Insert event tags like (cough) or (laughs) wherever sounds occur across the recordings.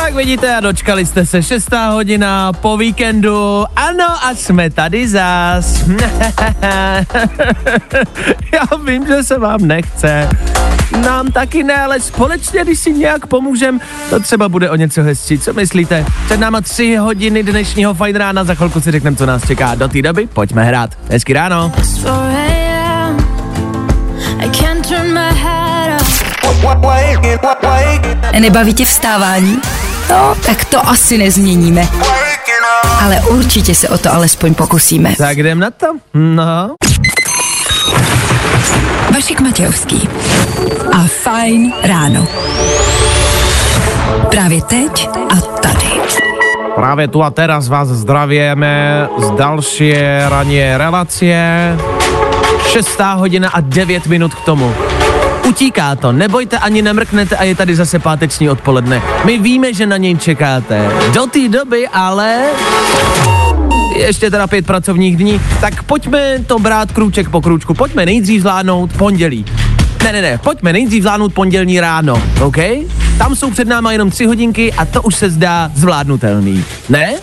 Tak vidíte a dočkali jste se 6. hodina po víkendu. Ano a jsme tady zás. (laughs) Já vím, že se vám nechce. Nám taky ne, ale společně, když si nějak pomůžem, to třeba bude o něco hezčí. Co myslíte? Před náma tři hodiny dnešního fajn rána, za chvilku si řekneme, co nás čeká. Do té doby pojďme hrát. Hezky ráno. 4 a.m. I can't turn my head off. Nebaví tě vstávání? No, tak to asi nezměníme. Ale určitě se o to alespoň pokusíme. Tak jdem na to? No. Vašek Matějovský a Fajn ráno. Právě teď a tady. Právě tu a teraz vás zdravíme z další raně relace. Šestá hodina a devět minut k tomu. Utíká to, nebojte ani nemrknete a je tady zase páteční odpoledne. My víme, že na něj čekáte. Do té doby ale ještě teda pět pracovních dní, tak pojďme to brát krůček po krůčku. Pojďme nejdřív zvládnout pondělí. Ne, ne, ne, pojďme nejdřív zvládnout pondělní ráno, OK? Tam jsou před náma jenom tři hodinky a to už se zdá zvládnutelný. Ne?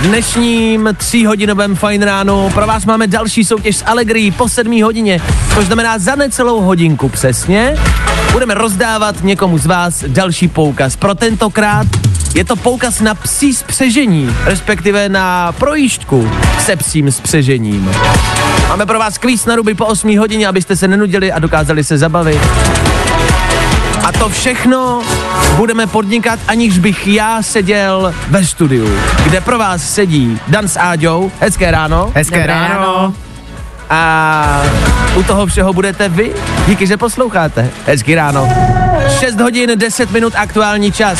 Dnešním tříhodinovém fajn ránu pro vás máme další soutěž s Allegri po sedmý hodině, což znamená za necelou hodinku přesně. Budeme rozdávat někomu z vás další poukaz. Pro tentokrát je to poukaz na psí spřežení, respektive na projížďku se psím spřežením. Máme pro vás kvíz na ruby po 8 hodině, abyste se nenudili a dokázali se zabavit. A to všechno budeme podnikat, aniž bych já seděl ve studiu, kde pro vás sedí Dan s Áďou. Hezké ráno. Hezké ráno. A u toho všeho budete vy. Díky, že posloucháte. Hezký ráno. 6 hodin 10 minut aktuální čas.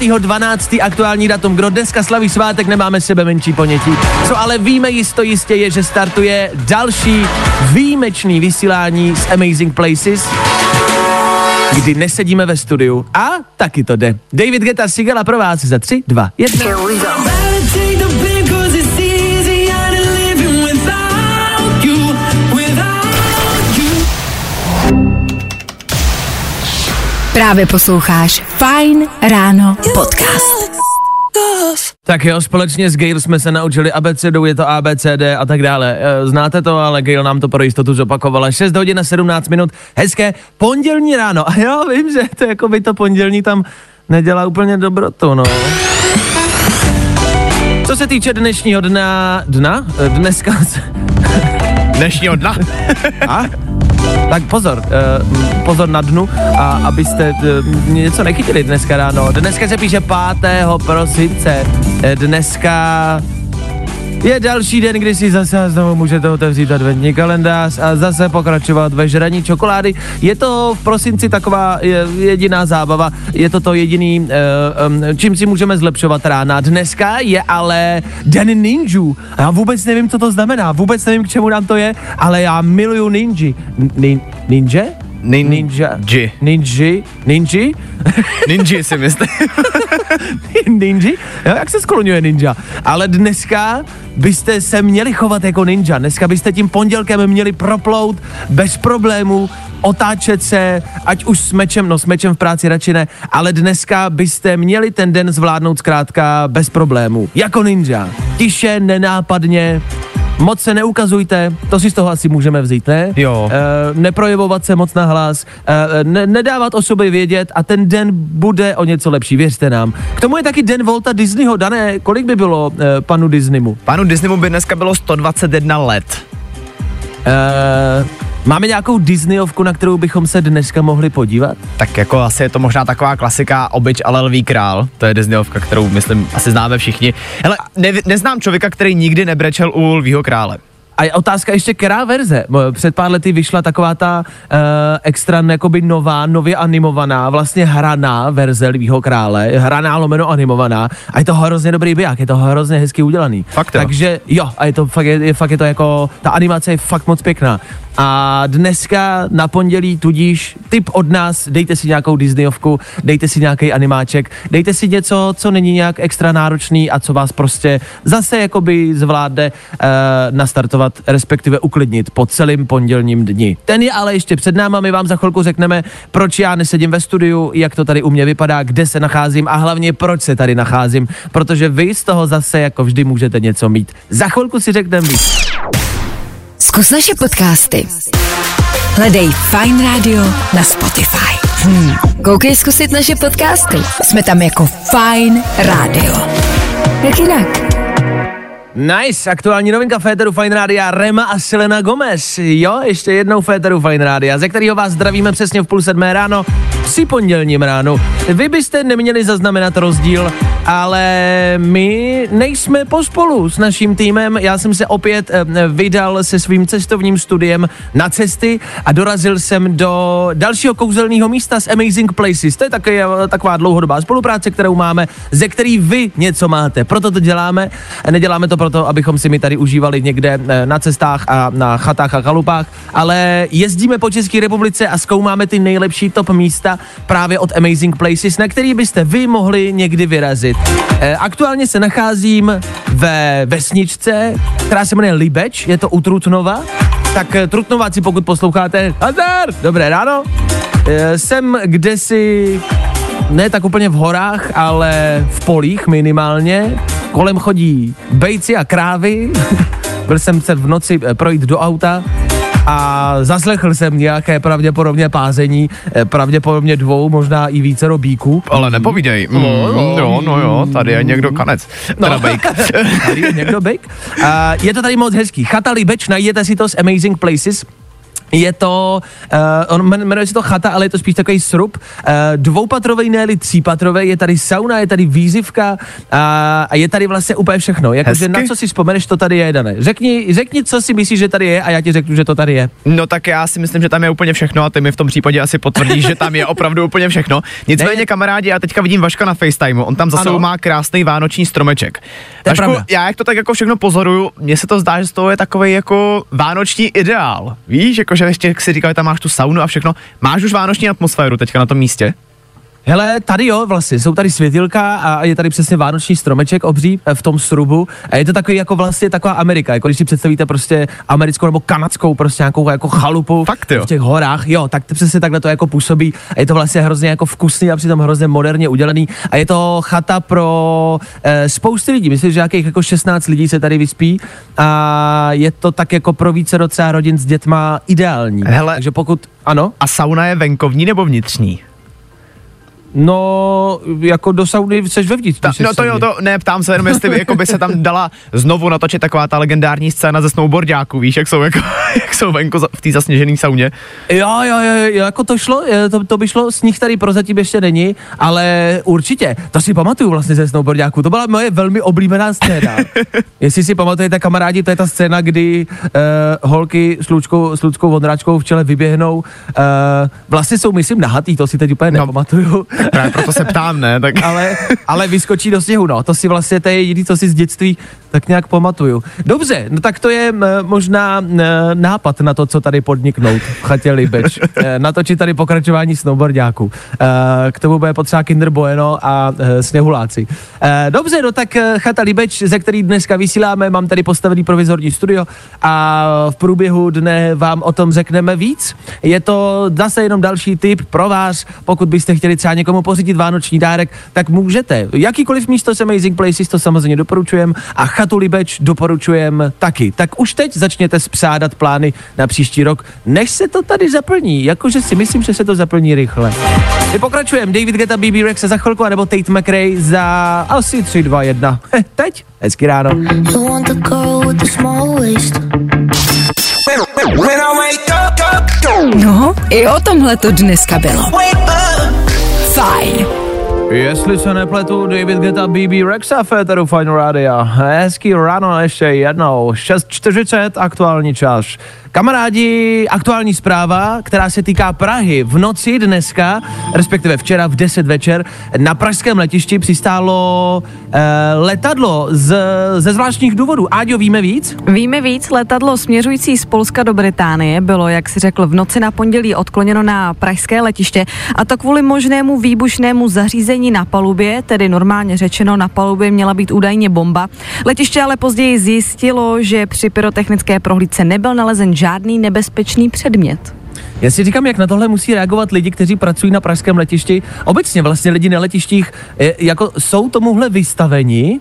5.12. aktuální datum. Kdo dneska slaví svátek, nemáme sebe menší ponětí. Co ale víme jisto jistě je, že startuje další výjimečný vysílání z Amazing Places kdy nesedíme ve studiu a taky to jde. David Geta Sigala pro vás za 3, 2, 1. Právě posloucháš Fajn ráno podcast. Tak jo, společně s Gail jsme se naučili abecedu, je to ABCD a tak dále. E, Znáte to, ale Gail nám to pro jistotu zopakovala. 6 hodin a 17 minut, hezké pondělní ráno. A já vím, že to jako by to pondělní tam nedělá úplně dobrotu, no. Co se týče dnešního dna, dna? E, Dneska, Dnešního dna. (laughs) a? Tak pozor, uh, pozor na dnu, a abyste uh, něco nechytili dneska ráno. Dneska se píše 5. prosince. Eh, Dneska je další den, kdy si zase znovu můžete otevřít adventní kalendář a zase pokračovat ve žraní čokolády. Je to v prosinci taková je, jediná zábava, je to to jediný, um, čím si můžeme zlepšovat rána. Dneska je ale den ninjú. A já vůbec nevím, co to znamená, vůbec nevím, k čemu nám to je, ale já miluju ninji. Nin, ninja? Nin- Ninja. Ji. Ninji? Ninji? Ninji si myslím. (laughs) (laughs) ninji? Jo, jak se skloňuje ninja? Ale dneska byste se měli chovat jako ninja. Dneska byste tím pondělkem měli proplout bez problémů, otáčet se, ať už s mečem, no s mečem v práci radši ne, ale dneska byste měli ten den zvládnout zkrátka bez problémů. Jako ninja. Tiše, nenápadně, Moc se neukazujte, to si z toho asi můžeme vzít, ne? Jo. E, neprojevovat se moc na hlas, e, ne, nedávat o sobě vědět a ten den bude o něco lepší, věřte nám. K tomu je taky den Volta Disneyho, dané, kolik by bylo e, panu Disneymu? Panu Disneymu by dneska bylo 121 let. E, máme nějakou Disneyovku, na kterou bychom se dneska mohli podívat? Tak jako asi je to možná taková klasika Obyč ale lví král. To je Disneyovka, kterou myslím asi známe všichni. Hele, ne, neznám člověka, který nikdy nebrečel u lvího krále. A je otázka ještě, která verze? Před pár lety vyšla taková ta uh, extra jakoby nová, nově animovaná, vlastně hraná verze Lvího krále, hraná lomeno animovaná a je to hrozně dobrý biják, je to hrozně hezky udělaný. Fakt jo? Takže jo, a je to fakt, je, je, fakt je to jako, ta animace je fakt moc pěkná. A dneska na pondělí tudíž tip od nás, dejte si nějakou Disneyovku, dejte si nějaký animáček, dejte si něco, co není nějak extra náročný a co vás prostě zase jakoby zvládne uh, nastartovat, respektive uklidnit po celém pondělním dni. Ten je ale ještě před náma, my vám za chvilku řekneme, proč já nesedím ve studiu, jak to tady u mě vypadá, kde se nacházím a hlavně proč se tady nacházím, protože vy z toho zase jako vždy můžete něco mít. Za chvilku si řekneme víc. Zkus naše podcasty. Hledej Fine Radio na Spotify. Hmm. Koukej zkusit naše podcasty. Jsme tam jako Fine Radio. Jak jinak? Nice, aktuální novinka Féteru Fine Rádia Rema a Selena Gomez. Jo, ještě jednou Féteru Fine Rádia, ze kterého vás zdravíme přesně v půl sedmé ráno, při pondělním ránu. Vy byste neměli zaznamenat rozdíl, ale my nejsme pospolu s naším týmem. Já jsem se opět eh, vydal se svým cestovním studiem na cesty a dorazil jsem do dalšího kouzelného místa s Amazing Places. To je taky, eh, taková dlouhodobá spolupráce, kterou máme, ze který vy něco máte. Proto to děláme. Neděláme to proto, abychom si my tady užívali někde eh, na cestách a na chatách a chalupách, ale jezdíme po České republice a zkoumáme ty nejlepší top místa právě od Amazing Places, na který byste vy mohli někdy vyrazit. Eh, Aktuálně se nacházím ve vesničce, která se jmenuje Libeč, je to u Trutnova. Tak eh, Trutnováci, pokud posloucháte, Hazar, dobré ráno. Eh, Jsem kdesi ne tak úplně v horách, ale v polích minimálně. Kolem chodí bejci a krávy. (laughs) Byl jsem se v noci projít do auta a zaslechl jsem nějaké pravděpodobně pázení, eh, pravděpodobně dvou, možná i více bíků. Ale nepovídej. Mm, no. jo, no jo, tady je někdo kanec. No. Teda bejk. (laughs) tady je někdo bejk. A je to tady moc hezký. Chata Libeč, najděte si to z Amazing Places. Je to, uh, on jmen- jmenuje se to chata, ale je to spíš takový srub. Uh, dvoupatrovej, ne třípatrovej, je tady sauna, je tady výzivka a, a je tady vlastně úplně všechno. Jakože na co si vzpomeneš, to tady je, Dané. Řekni, řekni, co si myslíš, že tady je a já ti řeknu, že to tady je. No tak já si myslím, že tam je úplně všechno a ty mi v tom případě asi potvrdíš, že tam je opravdu úplně všechno. Nicméně Ne. kamarádi, já teďka vidím Vaška na FaceTimeu, on tam za sebou má krásný vánoční stromeček. Vašku, pravda. já jak to tak jako všechno pozoruju, mně se to zdá, že z toho je takový jako vánoční ideál. Víš, jakože ještě jak si říkal, že tam máš tu saunu a všechno. Máš už vánoční atmosféru teďka na tom místě? Hele, tady jo, vlastně, jsou tady světilka a je tady přesně vánoční stromeček obří eh, v tom srubu. A je to takový jako vlastně taková Amerika, jako když si představíte prostě americkou nebo kanadskou prostě nějakou jako chalupu Fakt jo? v těch horách, jo, tak to přesně takhle to jako působí. A je to vlastně hrozně jako vkusný a přitom hrozně moderně udělaný. A je to chata pro eh, spousty lidí, myslím, že nějakých jako 16 lidí se tady vyspí a je to tak jako pro více docela rodin s dětma ideální. Hele. Takže pokud, ano, A sauna je venkovní nebo vnitřní? No jako do sauny seš vevnitř. Ta, no to jo, to ne, ptám se jenom, jestli jako by se tam dala znovu natočit taková ta legendární scéna ze snowboardáků, víš, jak jsou, jako, (laughs) jak jsou venku v té zasněžené sauně. Jo, jo, jo, jako to šlo, to, to by šlo, s nich tady prozatím ještě není, ale určitě, to si pamatuju vlastně ze snowboardáků, to byla moje velmi oblíbená scéna. (laughs) Jestli si pamatujete, kamarádi, to je ta scéna, kdy uh, holky s Lučkou, s Lučkou Vondráčkou v čele vyběhnou, uh, vlastně jsou, myslím, nahatý, to si teď úplně No. nepamatuju. Právě proto se ptám, ne? Tak ale, ale vyskočí do sněhu, no. To si vlastně, to je jediný, co si z dětství tak nějak pamatuju. Dobře, no tak to je možná nápad na to, co tady podniknout v chatě Libeč. Eh, Natočit tady pokračování snowboardáků. Eh, K tomu bude potřeba Kinder Bueno a eh, sněhuláci. Dobře, no tak chata Libeč, ze který dneska vysíláme, mám tady postavený provizorní studio a v průběhu dne vám o tom řekneme víc. Je to zase jenom další tip pro vás, pokud byste chtěli třeba někomu pořídit vánoční dárek, tak můžete. Jakýkoliv místo s Amazing Places to samozřejmě doporučujem a chatu Libeč doporučujem taky. Tak už teď začněte spřádat plány na příští rok, než se to tady zaplní. Jakože si myslím, že se to zaplní rychle. My pokračujeme. David Geta, BB Rex za chvilku, anebo Tate McRae za asi 3, 2, 1. Heh, teď? Hezky ráno. No, i o tomhle to dneska bylo. Fajn. Jestli se nepletu, David Geta, BB Rexa, Féteru Fine Radio. Hezký ráno ještě jednou. 6.40 aktuální čas. Kamarádi, aktuální zpráva, která se týká Prahy. V noci dneska, respektive včera v 10 večer, na pražském letišti přistálo eh, letadlo z, ze zvláštních důvodů. Áďo, víme víc? Víme víc, letadlo směřující z Polska do Británie bylo, jak si řekl, v noci na pondělí odkloněno na pražské letiště a to kvůli možnému výbušnému zařízení na palubě, tedy normálně řečeno na palubě měla být údajně bomba. Letiště ale později zjistilo, že při pyrotechnické prohlídce nebyl nalezen žádný nebezpečný předmět. Já si říkám, jak na tohle musí reagovat lidi, kteří pracují na pražském letišti. Obecně vlastně lidi na letištích eh, jako jsou tomuhle vystaveni,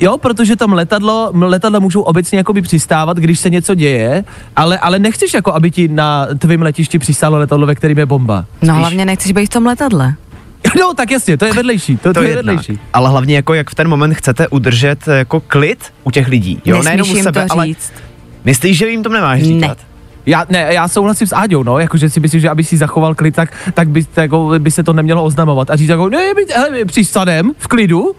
Jo, protože tam letadlo, letadla můžou obecně jakoby přistávat, když se něco děje, ale, ale nechceš jako, aby ti na tvém letišti přistálo letadlo, ve kterém je bomba. No hlavně nechceš být v tom letadle. (laughs) No, tak jasně, to je vedlejší, to, to, to je jednak. vedlejší. Ale hlavně jako jak v ten moment chcete udržet eh, jako klid u těch lidí. Jo, Nesmíš nejenom u jim sebe, to ale říct. Myslíš, že jim to nemáš říkat? Já, ne, já souhlasím s Áďou, no, jakože si myslím, že aby si zachoval klid, tak, tak by, jako, by se to nemělo oznamovat. A říct jako, ne, my, hele, my přistanem, v klidu, uh,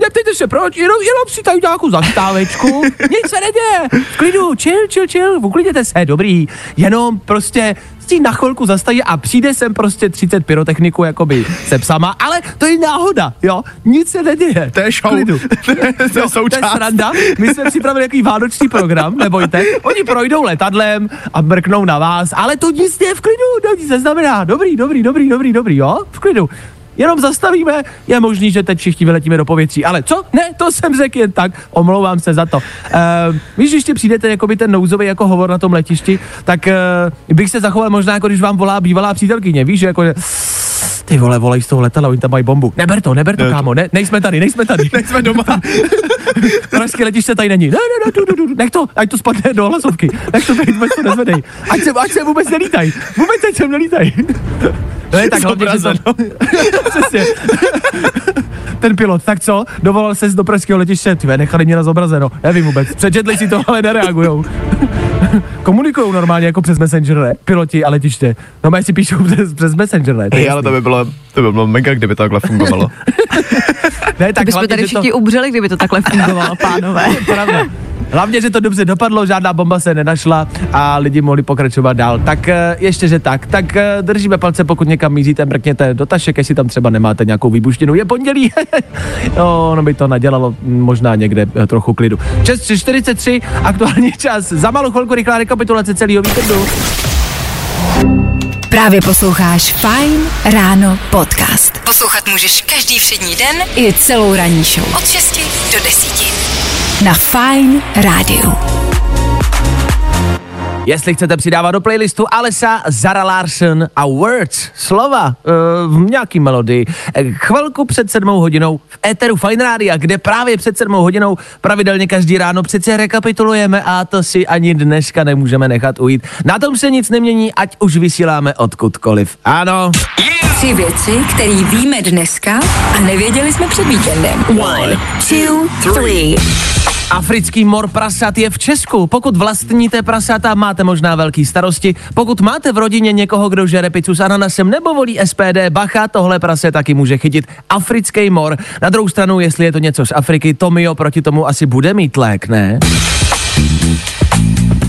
neptejte se proč, jenom, jenom si tady nějakou zastávečku, nic se neděje, v klidu, chill, chill, chill, uklidněte se, dobrý, jenom prostě si na chvilku zastaví a přijde sem prostě 30 pyrotechniků jakoby se psama, ale to je náhoda, jo, nic se neděje. To je show. Klidu. (laughs) to je (laughs) Jo, to je součást. sranda. My jsme připravili jaký vánoční program, nebojte. Oni projdou letadlem a mrknou na vás, ale to nic je v klidu, to nic neznamená. Dobrý, dobrý, dobrý, dobrý, dobrý, jo, v klidu. Jenom zastavíme, je možný, že teď všichni vyletíme do povětří. Ale co? Ne, to jsem řekl jen tak, omlouvám se za to. Uh, víš, když ještě přijdete jakoby ten nouzový jako hovor na tom letišti, tak uh, bych se zachoval možná jako když vám volá bývalá přítelkyně, víš, jako že ty vole, volej z toho letadla, oni tam mají bombu. Neber to, neber to, Ne, kámo, ne, nejsme tady, nejsme tady. (laughs) Nejsme doma. (laughs) Pražské letiště tady není. Ne, ne, ne, tu, tu, tu, nech to, ať to spadne do hlasovky. Nech to být, vůbec to nezvedej. Ať se, ať se vůbec nelítaj. Vůbec ať sem nelítaj. (laughs) Ne, tak hlavně, že to... Přesně. Ten pilot, tak co? Dovolal se do pražského letiště, ty nechali mě na zobrazeno. Nevím vůbec. Přečetli si to, ale nereagujou. Komunikují normálně jako přes Messenger, ne? Piloti a letiště. No si píšou přes, přes Messenger, ne? To Hej, ale to by bylo, to by bylo mega, kdyby to takhle fungovalo. (laughs) ne, Tak bychom hlavně, tady že to- všichni umřeli, kdyby to takhle fungovalo, (laughs) pánové. Pravda. Hlavně, že to dobře dopadlo, žádná bomba se nenašla a lidi mohli pokračovat dál. Tak eh, ještě, že tak. Tak eh, držíme palce, pokud někam míříte, mrkněte do tašek, jestli tam třeba nemáte nějakou výbuštinu. Je pondělí, (laughs) no, ono by to nadělalo možná někde eh, trochu klidu. 6.43, aktuální čas. Za malou chvilku rychlá rekapitulace celého víkendu. Právě posloucháš Fine Ráno podcast. Poslouchat můžeš každý všední den i celou ranní show. Od 6 do 10. Na Fine Rádiu. Jestli chcete přidávat do playlistu Alesa, Zara Larson a Words, slova uh, v nějaký melodii, eh, chvilku před sedmou hodinou v éteru Fine Rádia, kde právě před sedmou hodinou pravidelně každý ráno přece rekapitulujeme a to si ani dneska nemůžeme nechat ujít. Na tom se nic nemění, ať už vysíláme odkudkoliv. Ano. Tři věci, které víme dneska a nevěděli jsme před víkendem. One, two, three. Africký mor prasat je v Česku. Pokud vlastníte prasata, máte možná velký starosti. Pokud máte v rodině někoho, kdo žere pizzu s ananasem nebo volí SPD, bacha, tohle prase taky může chytit africký mor. Na druhou stranu, jestli je to něco z Afriky, Tomio proti tomu asi bude mít lék, ne?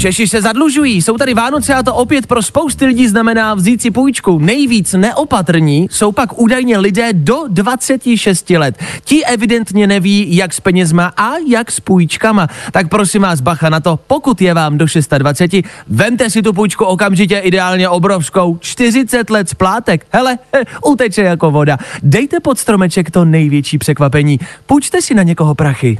Češi se zadlužují, jsou tady Vánoce a to opět pro spousty lidí znamená vzít si půjčku. Nejvíc neopatrní jsou pak údajně lidé do 26 let. Ti evidentně neví, jak s penězma a jak s půjčkama. Tak prosím vás, bacha na to, pokud je vám do 26, vemte si tu půjčku okamžitě, ideálně obrovskou, 40 let splátek. Hele, uteče jako voda. Dejte pod stromeček to největší překvapení. Půjčte si na někoho prachy.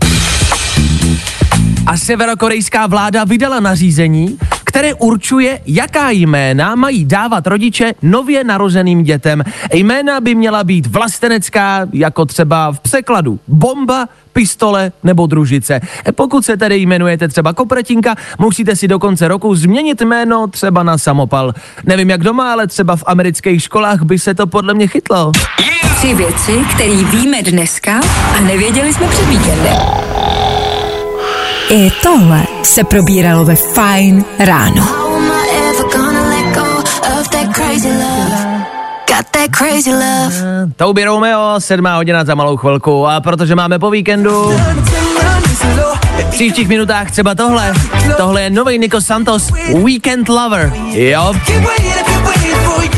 A severokorejská vláda vydala nařízení, které určuje, jaká jména mají dávat rodiče nově narozeným dětem. Jména by měla být vlastenecká, jako třeba v překladu bomba, pistole nebo družice. Pokud se tedy jmenujete třeba Kopretinka, musíte si do konce roku změnit jméno třeba na samopal. Nevím jak doma, ale třeba v amerických školách by se to podle mě chytlo. Tři věci, které víme dneska a nevěděli jsme před víkendem. I tohle se probíralo ve Fine ráno. How am I ever gonna let go of that crazy love? Got that crazy love. Touby Romeo, sedmá hodina za malou chvilku a protože máme po víkendu, v příštích minutách třeba tohle. Tohle je nový Nico Santos, Weekend Lover. Jo.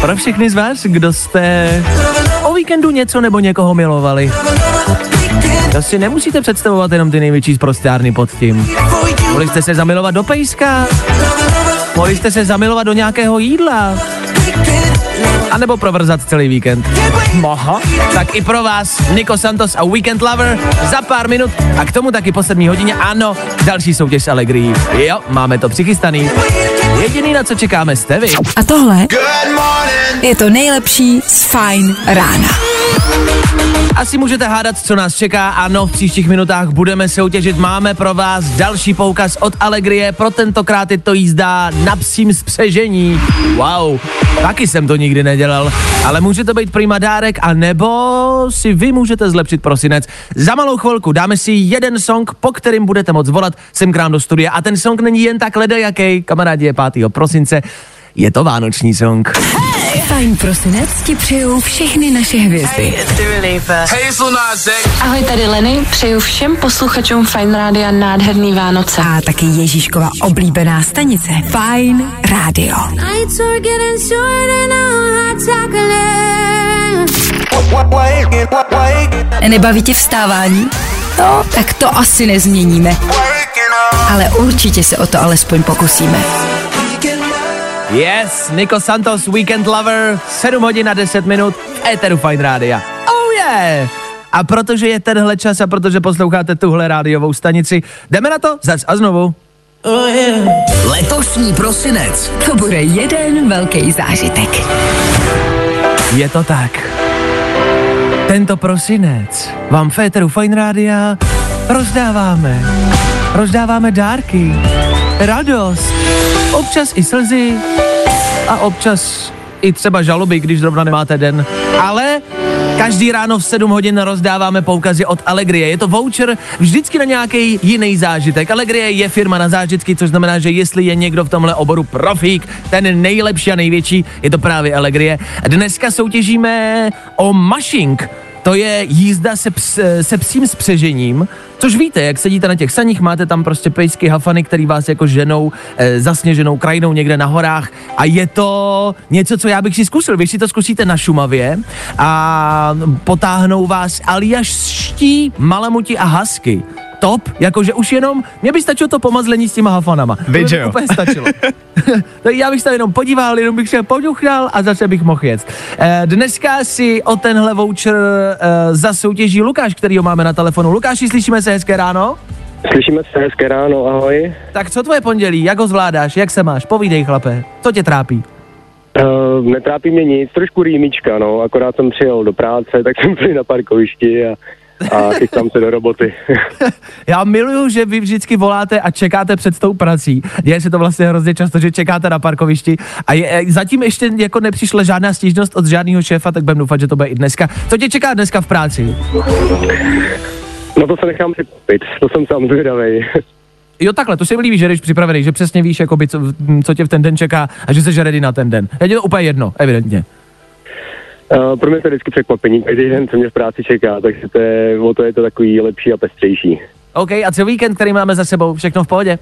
Pro všechny z vás, kdo jste o víkendu něco nebo někoho milovali. To si nemusíte představovat jenom ty největší zprostárny pod tím. Mohli jste se zamilovat do pejska, mohli jste se zamilovat do nějakého jídla, a nebo provrzat celý víkend. Moha. Tak i pro vás Nico Santos a Weekend Lover za pár minut a k tomu taky po sedmí hodině ano, další soutěž s Allegri. Jo, máme to přichystaný. Jediný, na co čekáme, jste vy. A tohle je to nejlepší z Fine rána. Asi můžete hádat, co nás čeká. Ano, v příštích minutách budeme soutěžit. Máme pro vás další poukaz od Allegrie. Pro tentokrát je to jízda na psím spřežení. Wow, taky jsem to nikdy nedělal. Ale může to být prima dárek, a nebo si vy můžete zlepšit prosinec. Za malou chvilku dáme si jeden song, po kterým budete moct volat sem k nám do studia. A ten song není jen tak ledajaký, kamarádi, je 5. prosince. Je to vánoční song. Fajn prosinec ti přejou všechny naše hvězdy. Ahoj, tady Leny, přeju všem posluchačům Fine Rádia nádherný Vánoce. A taky Ježíškova oblíbená stanice hot chocolate. Nebaví tě vstávání? No, tak to asi nezměníme. Ale určitě se o to alespoň pokusíme. Yes, Nico Santos, Weekend Lover, 7 hodin a 10 minut v Eteru Fine Rádia. Oh yeah! A protože je tenhle čas a protože posloucháte tuhle rádiovou stanici, jdeme na to zas a znovu. Letošní prosinec. To bude jeden velký zážitek. Je to tak. Tento prosinec vám v Eteru Fine Rádia rozdáváme. Rozdáváme dárky, radost, občas i slzy a občas i třeba žaloby, když zrovna nemáte den. Ale každý ráno v 7 hodin rozdáváme poukazy od Allegrie. Je to voucher vždycky na nějaký jiný zážitek. Allegrie je firma na zážitky, což znamená, že jestli je někdo v tomhle oboru profík, ten nejlepší a největší, je to právě Allegrie. Dneska soutěžíme o mushing. To je jízda se, ps, se psím spřežením, což víte, jak sedíte na těch saních, máte tam prostě pejsky, hafany, který vás jako ženou e, zasněženou krajinou někde na horách a je to něco, co já bych si zkusil. Vy si to zkusíte na Šumavě a potáhnou vás aljaští, malamuti a hasky. Top, jakože už jenom, mě by stačilo to pomazlení s těma hafanama. To by Víš, že mi jo? úplně stačilo. (laughs) (laughs) tak já bych se tam jenom podíval, jenom bych se poduchnal a zase bych mohl jet. Eh, Dneska si o tenhle voucher eh, zasoutěží Lukáš, který ho máme na telefonu. Lukáši, slyšíme se hezké ráno? Slyšíme se hezké ráno, ahoj. Tak co tvoje pondělí, jak ho zvládáš, jak se máš? Povídej chlape, co tě trápí? Uh, netrápí mě nic, trošku rýmička, no, akorát jsem přijel do práce, tak jsem (laughs) byl na parkovišti a, a chystám se do roboty. (laughs) Já miluju, že vy vždycky voláte a čekáte před tou prací. Děje se to vlastně hrozně často, že čekáte na parkovišti a je, eh, zatím ještě jako nepřišla žádná stížnost od žádného šéfa, tak budeme doufat, že to bude i dneska. Co tě čeká dneska v práci? No to se nechám překvapit, to jsem sám zvědavej. Jo, takhle, to se mi líbí, že jsi připravený, že přesně víš, jakoby, co, co tě v ten den čeká a že jsi ready na ten den. Je to úplně jedno, evidentně. Uh, pro mě to je vždycky překvapení, každý den, co mě v práci čeká, takže to je, o to je to takový lepší a pestřejší. OK, a co víkend, který máme za sebou, všechno v pohodě?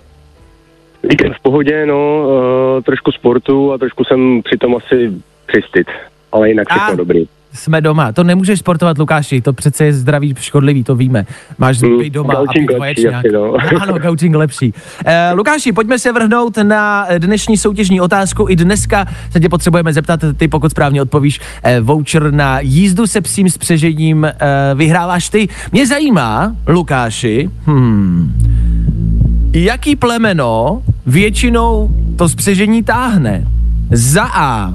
Víkend v pohodě, no, uh, trošku sportu a trošku jsem přitom asi přistit, ale jinak všechno A. dobrý. Jsme doma. To nemůžeš sportovat, Lukáši, to přece je zdraví škodlivý, to víme. Máš Hmm, být doma a pít lepší asi, no. (laughs) Ano, gaučing lepší. Eh, Lukáši, pojďme se vrhnout na dnešní soutěžní otázku. I dneska se tě potřebujeme zeptat, ty pokud správně odpovíš, eh, voucher na jízdu se psím spřežením eh, vyhráváš ty. Mě zajímá, Lukáši, hmm, jaký plemeno většinou to spřežení táhne? Za A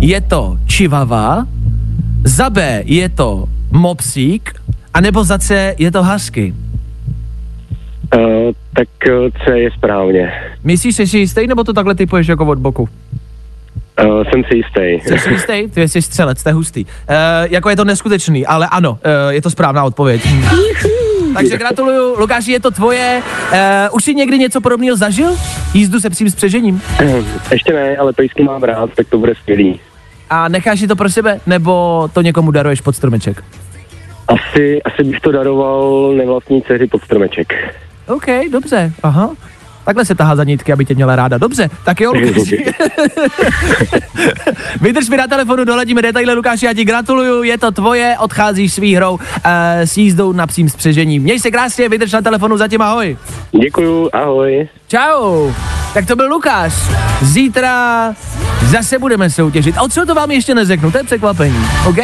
je to čivava, za B je to mopsík, anebo za C je to husky. Uh, tak uh, C je správně. Myslíš, že jsi jistý, nebo to takhle typuješ jako od boku? Uh, jsem si jistý. Jsi si (laughs) jistý? Ty jsi střelec, je hustý. Uh, jako je to neskutečný, ale ano, uh, je to správná odpověď. Takže gratuluju, Lukáši, je to tvoje. Uh, už jsi někdy něco podobného zažil? Jízdu se psím spřežením? Ještě ne, ale pejsky mám rád, tak to bude skvělý. A necháš si to pro sebe, nebo to někomu daruješ pod stromeček? Asi, asi bych to daroval nevlastní dceři pod stromeček. OK, dobře, aha. Takhle se tahá za nitky, aby tě měla ráda. Dobře, tak jo, (laughs) Lukáši. (laughs) Vydrž mi na telefonu, doladíme detaily, Lukáši, já ti gratuluju, je to tvoje, odcházíš s výhrou uh, s jízdou na psím spřežení. Měj se krásně, vydrž na telefonu, zatím ahoj. Děkuju, ahoj. Čau. Tak to byl Lukáš. Zítra zase budeme soutěžit. A o co to vám ještě neřeknu, to je překvapení, OK?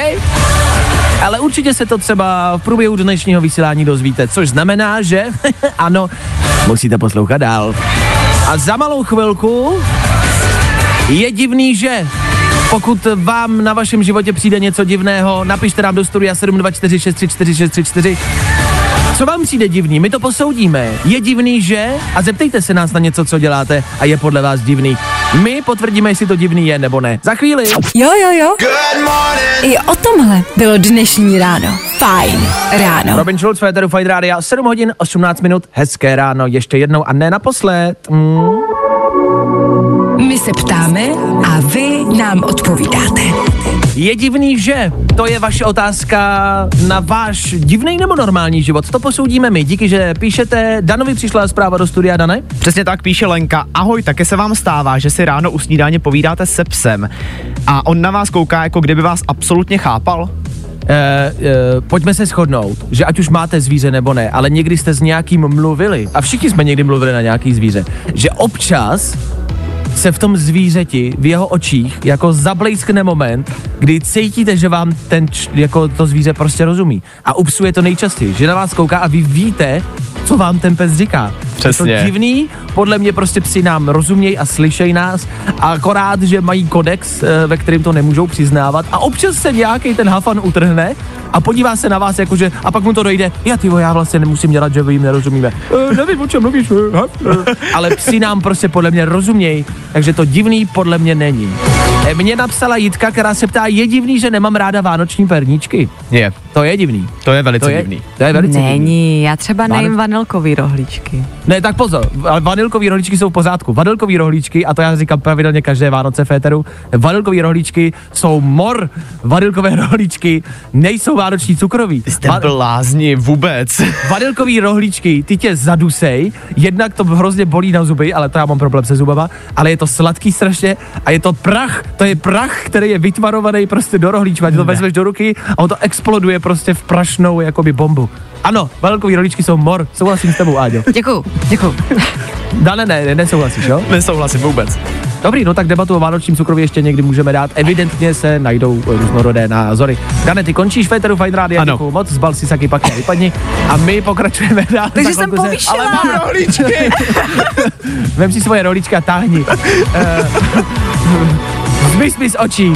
Ale určitě se to třeba v průběhu dnešního vysílání dozvíte, což znamená, že (laughs) ano, musíte poslouchat dál. A za malou chvilku je divný, že pokud vám na vašem životě přijde něco divného, napište nám do studia 724634634. Co vám přijde divný? My to posoudíme. Je divný, že? A zeptejte se nás na něco, co děláte a je podle vás divný. My potvrdíme, jestli to divný je nebo ne. Za chvíli. Jo, jo, jo. I o tomhle bylo dnešní ráno. Fajn ráno. Robin Schulz, Féteru Fight Radio, 7 hodin 18 minut, hezké ráno, ještě jednou a ne naposled. Mm. My se ptáme a vy nám odpovídáte. Je divný, že? To je vaše otázka na váš divný nebo normální život. To posoudíme my. Díky, že píšete. Danovi přišla zpráva do studia, Dane? Přesně tak píše Lenka. Ahoj, také se vám stává, že si ráno u snídaně povídáte se psem a on na vás kouká, jako kdyby vás absolutně chápal? E, e, pojďme se shodnout, že ať už máte zvíře nebo ne, ale někdy jste s nějakým mluvili, a všichni jsme někdy mluvili na nějaký zvíře, že občas se v tom zvířeti, v jeho očích, jako zablejskne moment, kdy cítíte, že vám ten, jako to zvíře prostě rozumí. A u psů je to nejčastěji, že na vás kouká a vy víte, co vám ten pes říká. Přesně. Je to divný, podle mě prostě psi nám rozumějí a slyšejí nás, a akorát, že mají kodex, eh, ve kterým to nemůžou přiznávat a občas se nějaký ten hafan utrhne a podívá se na vás jakože, a pak mu to dojde, já ty já vlastně nemusím dělat, že vy jim nerozumíme. E, nevím, o čem mluvíš. e, ha, e. (laughs) Ale psi nám prostě podle mě rozumějí, takže to divný podle mě není. E, Mně napsala Jitka, která se ptá, je divný, že nemám ráda vánoční perníčky. Je, To je divný. to je velice To je, divný. to je velice divný. Není, já třeba nejím vanilkový rohlíčky. Ne, tak pozor, vanilkový rohlíčky jsou v pořádku. Vanilkový rohlíčky, a to já říkám pravidelně každé Vánoce Féteru, vanilkový rohlíčky jsou mor. Vanilkové (laughs) rohlíčky nejsou vánoční cukroví. Jste Va- blázni vůbec. (laughs) vanilkový rohlíčky, ty tě zadusej, jednak to hrozně bolí na zuby, ale to já mám problém se zubama, ale je to sladký strašně a je to prach, to je prach, který je vytvarovaný prostě do rohlíčku, ať to vezmeš do ruky a on to exploduje prostě v prašnou jakoby bombu. Ano, vanilkový rohlíčky jsou mor, souhlasím s tebou, Áďo. Děkuju, děkuju. Dane, ne, ne, nesouhlasíš, jo? Nesouhlasím vůbec. Dobrý, no tak debatu o vánočním cukroví ještě někdy můžeme dát. Evidentně se najdou eh, různorodé názory. Dane, ty končíš Féteru Fine Radio, Ano. děkuju moc, zbal si saky pak a vypadni. A my pokračujeme dál. Takže jsem povýšila. Ale mám rohlíčky. (laughs) Vem si svoje rohlíčka, táhni. Eh, (laughs) Zmiz mi z očí.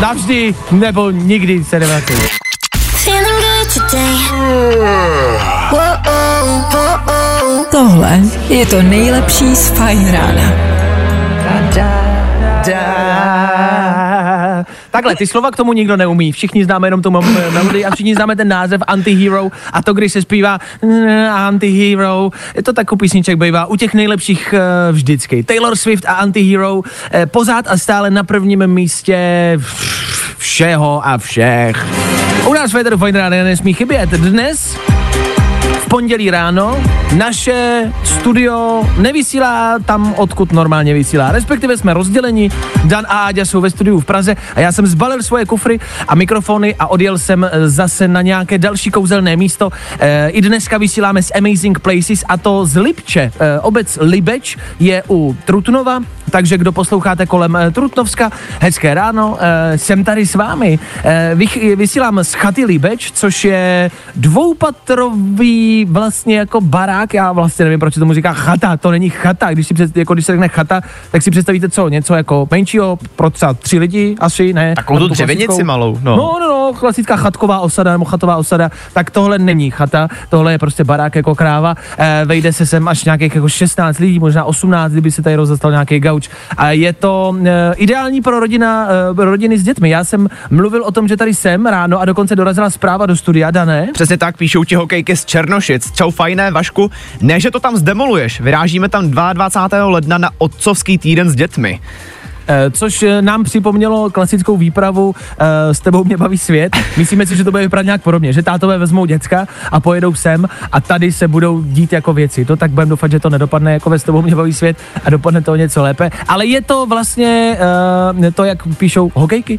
Navždy nebo nikdy se nevracej. Today. Tohle je to nejlepší z Fajn rána. Takhle, ty slova k tomu nikdo neumí. Všichni známe jenom tu melodii a všichni známe ten název Antihero a to, když se zpívá Antihero, je to takový písniček bývá u těch nejlepších vždycky. Taylor Swift a Antihero pořád a stále na prvním místě všeho a všech. U nás Federu Fine nesmí chybět. Dnes v pondělí ráno naše studio nevysílá tam, odkud normálně vysílá. Respektive jsme rozděleni. Dan a Áďa jsou ve studiu v Praze a já jsem zbalil svoje kufry a mikrofony a odjel jsem eh, zase na nějaké další kouzelné místo. E, I dneska vysíláme z Amazing Places a to z Lipče. E, obec Libeč je u Trutnova, takže kdo posloucháte kolem e, Trutnovska, hezké ráno, e, jsem tady s vámi. E, vych, vysílám z chaty Libeč, což je dvoupatrový vlastně jako barák, já vlastně nevím, proč se tomu říká chata, to není chata, když si před, jako když se řekne chata, tak si představíte co, něco jako menšího pro třeba tři lidi asi, ne? Takovou tu dřevěnici malou, no. no. No, no, klasická chatková osada nebo chatová osada, tak tohle není chata, tohle je prostě barák jako kráva, e, vejde se sem až nějakých jako 16 lidí, možná 18, kdyby se tady rozestal nějaký gauč. A je to e, ideální pro rodina, e, rodiny s dětmi. Já jsem mluvil o tom, že tady jsem ráno a dokonce dorazila zpráva do studia, Dané. Přesně tak píšou ti hokejky z Černošic. Čau fajné, Vašku. Ne, že to tam zdemoluješ. Vyrážíme tam 22. ledna na otcovský týden s dětmi. Eh, což eh, nám připomnělo klasickou výpravu eh, s tebou mě baví svět. Myslíme si, že to bude vypadat nějak podobně, že tátové vezmou děcka a pojedou sem a tady se budou dít jako věci. To tak budeme doufat, že to nedopadne jako ve s tebou mě baví svět a dopadne to něco lépe. Ale je to vlastně to, jak píšou hokejky.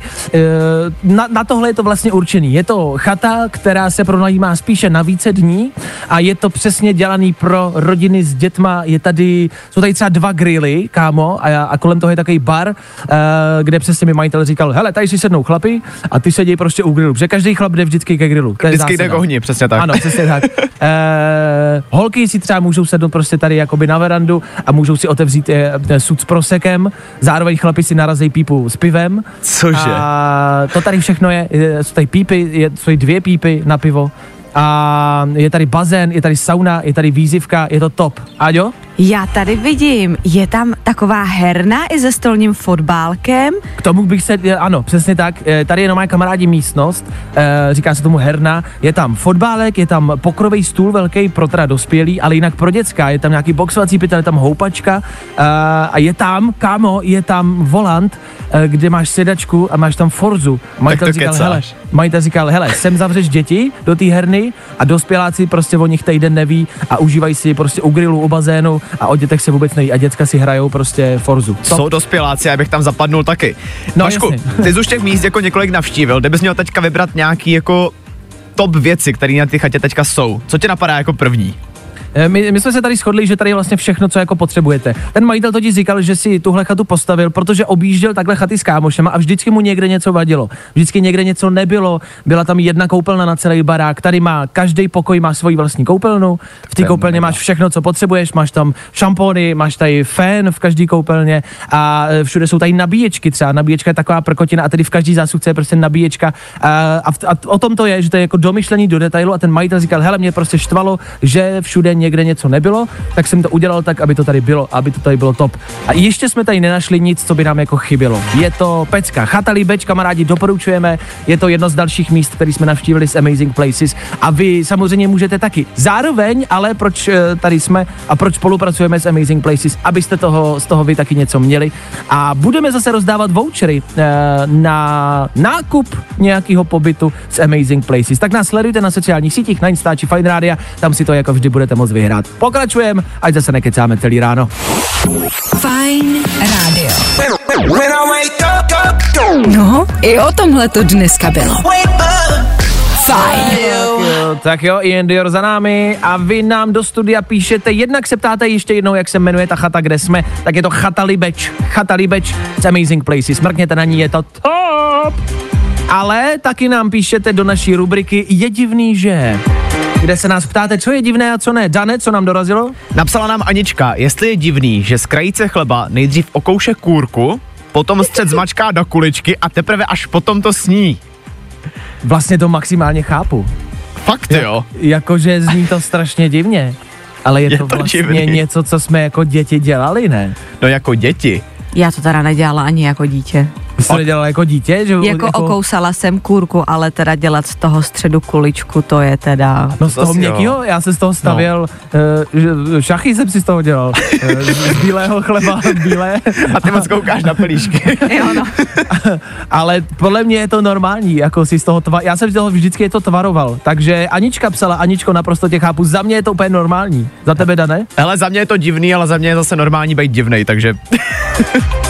Na, na tohle je to vlastně určený. Je to chata, která se pronajímá spíše na více dní a je to přesně dělaný pro rodiny s dětma. Je tady, jsou tady třeba dva grily, kámo, a, a kolem toho je takový bar, uh, kde přesně mi majitel říkal, hele, tady si sednou chlapi a ty sedí prostě u grilu, protože každý chlap jde vždycky ke grilu. To Vždycky jde k ohni, přesně tak. Ano, přesně tak. (laughs) E, holky si třeba můžou sednout prostě tady jakoby na verandu a můžou si otevřít e, sud s prosekem, zároveň chlapi si narazí pípu s pivem. Cože? A to tady všechno je, je jsou tady pípy, je, jsou tady dvě pípy na pivo. A je tady bazén, je tady sauna, je tady výzivka, je to top. Aďo? Já tady vidím, je tam taková herna i se stolním fotbálkem. K tomu bych se, ano, přesně tak, eh, tady je normálně kamarádi místnost, eh, říká se tomu herna, je tam fotbálek, je tam pokrový stůl velký pro teda dospělý, ale jinak pro děcka, je tam nějaký boxovací pytel, je tam houpačka eh, a je tam, kámo, je tam volant, kde máš sedačku a máš tam forzu. Majitel to říkal, kecáš. hele, majitel říkal, hele, sem zavřeš děti do té herny a dospěláci prostě o nich týden neví a užívají si prostě u grilu, u bazénu a o dětech se vůbec neví a děcka si hrajou prostě forzu. Top. Jsou dospěláci, abych tam zapadnul taky. No, jasně. ty jsi už těch míst jako několik navštívil, kdybys měl teďka vybrat nějaký jako top věci, které na ty chatě teďka jsou. Co tě napadá jako první? Eh, My, my jsme se tady shodli, že tady je vlastně všechno, co jako potřebujete. Ten majitel totiž říkal, že si tuhle chatu postavil, protože objížděl takhle chaty s kámošema a vždycky mu někde něco vadilo. Vždycky někde něco nebylo, byla tam jedna koupelna na celý barák, tady má, každý pokoj má svoji vlastní koupelnu, v té koupelně máš všechno, co potřebuješ, máš tam šampony, máš tady fén v každé koupelně a eh, všude jsou tady nabíječky třeba, nabíječka je taková prkotina a tedy v každý zásuvce je prostě nabíječka. A, a, v- a o tom to je, že to je jako domyšlení do detailu a ten majitel říkal, hele, mě prostě štvalo, že všude někde něco nebylo, tak jsem to udělal tak, aby to tady bylo, aby to tady bylo top. A ještě jsme tady nenašli nic, co by nám jako chybělo. Je to pecka, chata Líbeč, kamarádi, doporučujeme, je to jedno z dalších míst, který jsme navštívili z Amazing Places a vy samozřejmě můžete taky. Zároveň, ale proč eh, tady jsme a proč spolupracujeme s Amazing Places, abyste toho, z toho vy taky něco měli. A budeme zase rozdávat vouchery eh, na nákup nějakého pobytu s Amazing Places. Tak nás sledujte na sociálních sítích, na Instači Fine Radio, tam si to jako vždy budete moct vyhrát. Pokračujeme, ať zase nekecáme celý ráno. Fajn rádio. No, i o tomhle to dneska bylo. Fajn. Jo, tak jo, Ian Dior za námi a vy nám do studia píšete, jednak se ptáte ještě jednou, jak se jmenuje ta chata, kde jsme, tak je to Chata Libeč, Chata Libeč z Amazing Places, mrkněte na ní, je to top! Ale taky nám píšete do naší rubriky Je divný, že kde se nás ptáte, co je divné a co ne. Dane, co nám dorazilo? Napsala nám Anička, jestli je divný, že z krajice chleba nejdřív okouše kůrku, potom střed zmačká do kuličky a teprve až potom to sní. Vlastně to maximálně chápu. Fakt jo. Jakože zní to strašně divně. Ale je, Je to to vlastně divný. něco, co jsme jako děti dělali, ne? No jako děti. Já to teda nedělala ani jako dítě. Jsi to nedělal jako dítě? Že, Jako okousala jsem kůrku, ale teda dělat z toho středu kuličku, to je teda... No z toho měkkýho, já jsem z toho stavěl, no. šachy jsem si z toho dělal, eh, z bílého chleba, (laughs) bílé, A ty moc koukáš na pelíšky. (laughs) Jo, no. (laughs) ale podle mě je to normální, jako si z toho tva, já jsem z toho vždycky je to tvaroval, takže Anička psala, Aničko, naprosto tě chápu, za mě je to úplně normální, za tebe Dane? Hele, za mě je to divný, ale za mě je zase normální být divnej, takže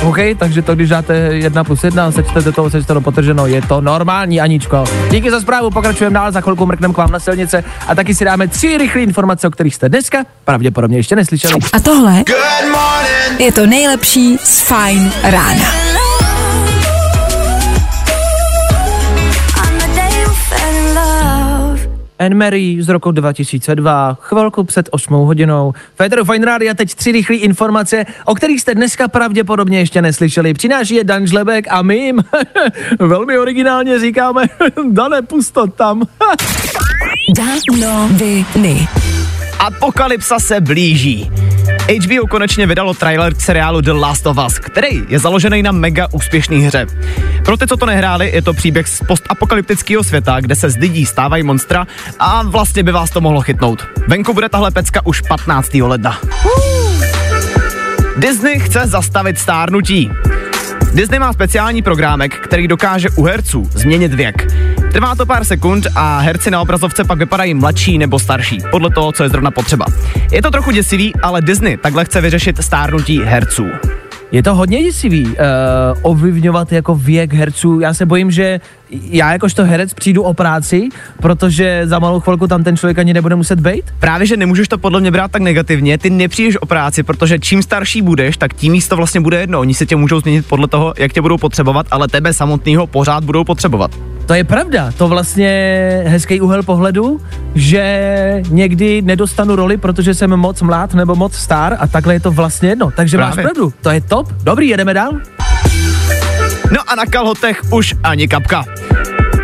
OK, takže to, když dáte jedna plus jedna, sečtete to, sečtete to potrženo, je to normální, Aničko. Díky za zprávu, pokračujeme dál, za chvilku mrkneme k vám na silnice a taky si dáme tři rychlé informace, o kterých jste dneska pravděpodobně ještě neslyšeli. A tohle je to nejlepší z Fajn rána. Anne Mary z roku 2002, chvilku před 8 hodinou. Féteru Fine Radio a teď tři rychlé informace, o kterých jste dneska pravděpodobně ještě neslyšeli. Přináší je Dan Žlebek a my jim (laughs) velmi originálně říkáme, (laughs) Dane, pusto tam. (laughs) Danoviny. apokalypsa se blíží. HBO konečně vydalo trailer k seriálu The Last of Us, který je založený na mega úspěšné hře. Pro ty, co to nehráli, je to příběh z postapokalyptického světa, kde se z lidí stávají monstra a vlastně by vás to mohlo chytnout. Venku bude tahle pecka už 15. ledna. Disney chce zastavit stárnutí. Disney má speciální programek, který dokáže u herců změnit věk. Trvá to pár sekund a herci na obrazovce pak vypadají mladší nebo starší, podle toho, co je zrovna potřeba. Je to trochu děsivý, ale Disney takhle chce vyřešit stárnutí herců. Je to hodně děsivý uh, ovlivňovat jako věk herců. Já se bojím, že já jakožto herec přijdu o práci, protože za malou chvilku tam ten člověk ani nebude muset být. Právě, že nemůžeš to podle mě brát tak negativně, ty nepřijdeš o práci, protože čím starší budeš, tak tím místo vlastně bude jedno. Oni se tě můžou změnit podle toho, jak tě budou potřebovat, ale tebe samotného pořád budou potřebovat. To je pravda, to vlastně hezký úhel pohledu, že někdy nedostanu roli, protože jsem moc mlád nebo moc star a takhle je to vlastně jedno. Takže máš Právě. pravdu, to je top. Dobrý, jedeme dál. No a na kalhotech už ani kapka.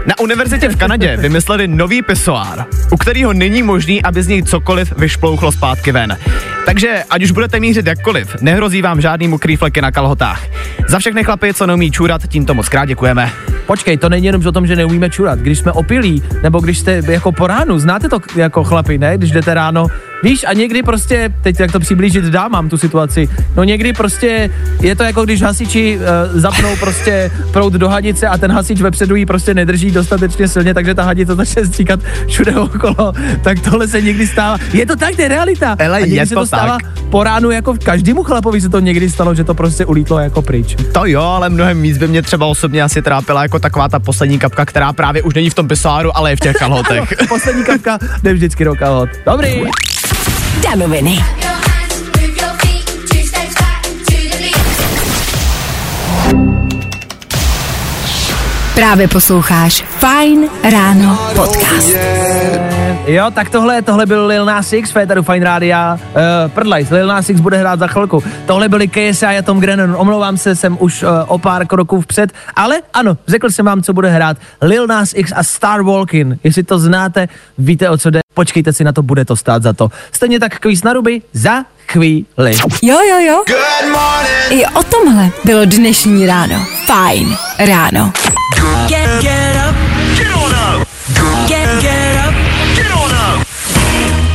Na univerzitě v Kanadě vymysleli nový pisoár, u kterého není možný, aby z něj cokoliv vyšplouchlo zpátky ven. Takže ať už budete mířit jakkoliv, nehrozí vám žádný mokrý fleky na kalhotách. Za všechny chlapy, co neumí čůrat, tímto moc krát děkujeme. Počkej, to není jenom o tom, že neumíme čurat. Když jsme opilí, nebo když jste jako po ránu, znáte to jako chlapi, ne? Když jdete ráno, víš, a někdy prostě, teď jak to přiblížit dám, mám tu situaci, no někdy prostě je to jako když hasiči uh, zapnou prostě proud do hadice a ten hasič vepředu ji prostě nedrží dostatečně silně, takže ta hadice začne stříkat všude okolo, tak tohle se někdy stává. Je to tak, to je realita. Hele, a je se to to stává tak. po ránu, jako každému chlapovi se to někdy stalo, že to prostě ulítlo jako pryč. To jo, ale mnohem víc by mě třeba osobně asi trápila jako taková ta poslední kapka, která právě už není v tom pisoáru, ale je v těch kalhotech. (laughs) Poslední kapka jde vždycky do kalhot. Dobrý. Danoviny. Právě posloucháš Fine Ráno podcast. Jo, tak tohle, tohle byl Lil Nas X, Féteru Fine Rádia. Uh, prdlajs, Lil Nas X bude hrát za chvilku. Tohle byli KSI a Tom Grennan. Omlouvám se, jsem už uh, o pár kroků vpřed, ale ano, řekl jsem vám, co bude hrát. Lil Nas X a Star Walking. Jestli to znáte, víte, o co jde. Počkejte si na to, bude to stát za to. Stejně tak kvíz na ruby za chvíli. Jo, jo, jo. I o tomhle bylo dnešní ráno. Fajn ráno. Get, get up. Get on up. Get, get up. Get on up.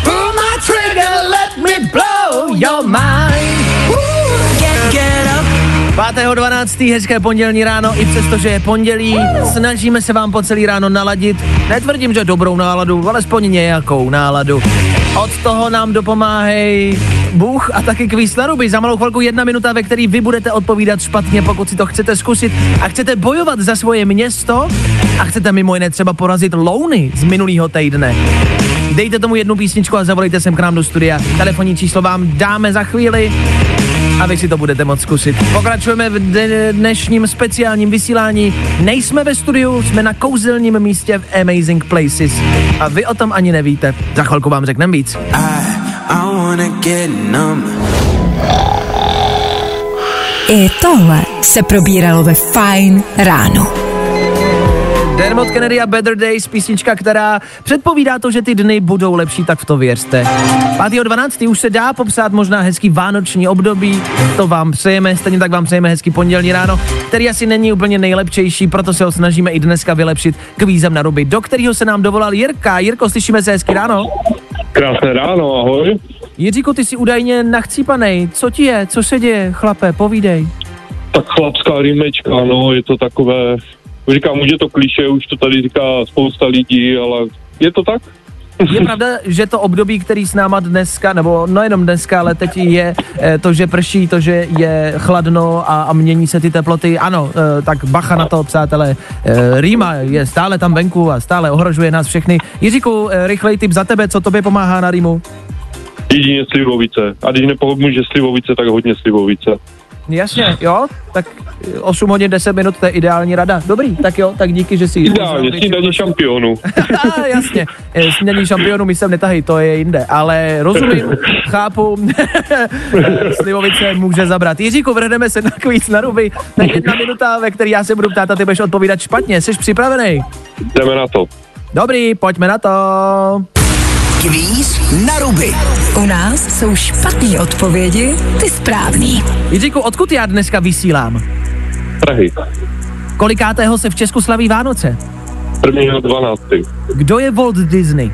Pull my trigger, let me blow your mind. Get, get up. 5.12. hezké pondělní ráno, i přesto, že je pondělí, snažíme se vám po celý ráno naladit. Netvrdím, že dobrou náladu, alespoň nějakou náladu. Od toho nám dopomáhej Bůh a taky kvíz na ruby. Za malou chvilku jedna minuta, ve který vy budete odpovídat špatně, pokud si to chcete zkusit a chcete bojovat za svoje město a chcete mimo jiné třeba porazit louny z minulého týdne. Dejte tomu jednu písničku a zavolejte sem k nám do studia. Telefonní číslo vám dáme za chvíli a vy si to budete moct zkusit. Pokračujeme v dnešním speciálním vysílání. Nejsme ve studiu, jsme na kouzelním místě v Amazing Places. A vy o tom ani nevíte. Za chvilku vám řekneme víc. I tohle se probíralo ve Fine ráno. Dermot Kennedy a Better Days, písnička, která předpovídá to, že ty dny budou lepší, tak v to věřte. 5.12. už se dá popsat možná hezký vánoční období, to vám přejeme, stejně tak vám přejeme hezký pondělní ráno, který asi není úplně nejlepšejší, proto se ho snažíme i dneska vylepšit kvízem na ruby, do kterého se nám dovolal Jirka. Jirko, slyšíme se hezky ráno? Krásné ráno, ahoj. Jiříku, ty jsi údajně nachcípanej. Co ti je? Co se děje? Chlape, povídej. Tak chlapská rýmečka, no, je to takové, říkám, už je to kliše, už to tady říká spousta lidí, ale je to tak? Je pravda, že to období, který s náma dneska, nebo no jenom dneska, ale teď je eh, to, že prší, to, že je chladno a, a mění se ty teploty. Ano, eh, tak bacha na to, přátelé. Eh, Rýma je stále tam venku a stále ohrožuje nás všechny. Jiříku, rychlej tip za tebe, co tobě pomáhá na Rýmu? Jedině slivovice. A když nepomůže slivovice, tak hodně slivovice. Jasně, jo? Tak eh, 8 hodin 10 minut, to je ideální rada. Dobrý, tak jo, tak díky, že si... Ideálně, snídaně šampionu. (laughs) Jasně, Eh, snídaní šampionu mi sem netahy, to je jinde, ale rozumím, (laughs) chápu, (laughs) slivovice může zabrat. Jiříku, vrhneme se na kvíc na ruby, tak jedna minuta, ve které já se budu ptát a ty budeš odpovídat špatně, jsi připravený? Jdeme na to. Dobrý, pojďme na to. Kvíz na ruby. U nás jsou špatné odpovědi, ty správný. Jiříku, odkud já dneska vysílám? Prahy. Kolikátého se v Česku slaví Vánoce? Prvního 12. Kdo je Walt Disney?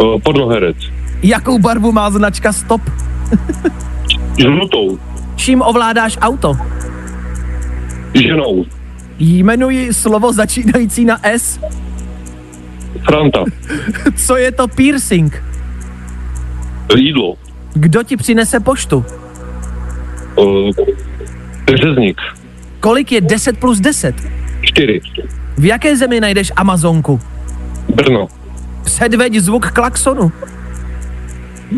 Uh, Pornoherec. Jakou barvu má značka Stop? (laughs) Žlutou. Čím ovládáš auto? Ženou. Jmenuji slovo začínající na S. Franta. (laughs) Co je to piercing? Jídlo. Kdo ti přinese poštu? Uh, řezník. Kolik je 10 plus 10? Čtyři. V jaké zemi najdeš Amazonku? Brno. Předveď zvuk klaxonu.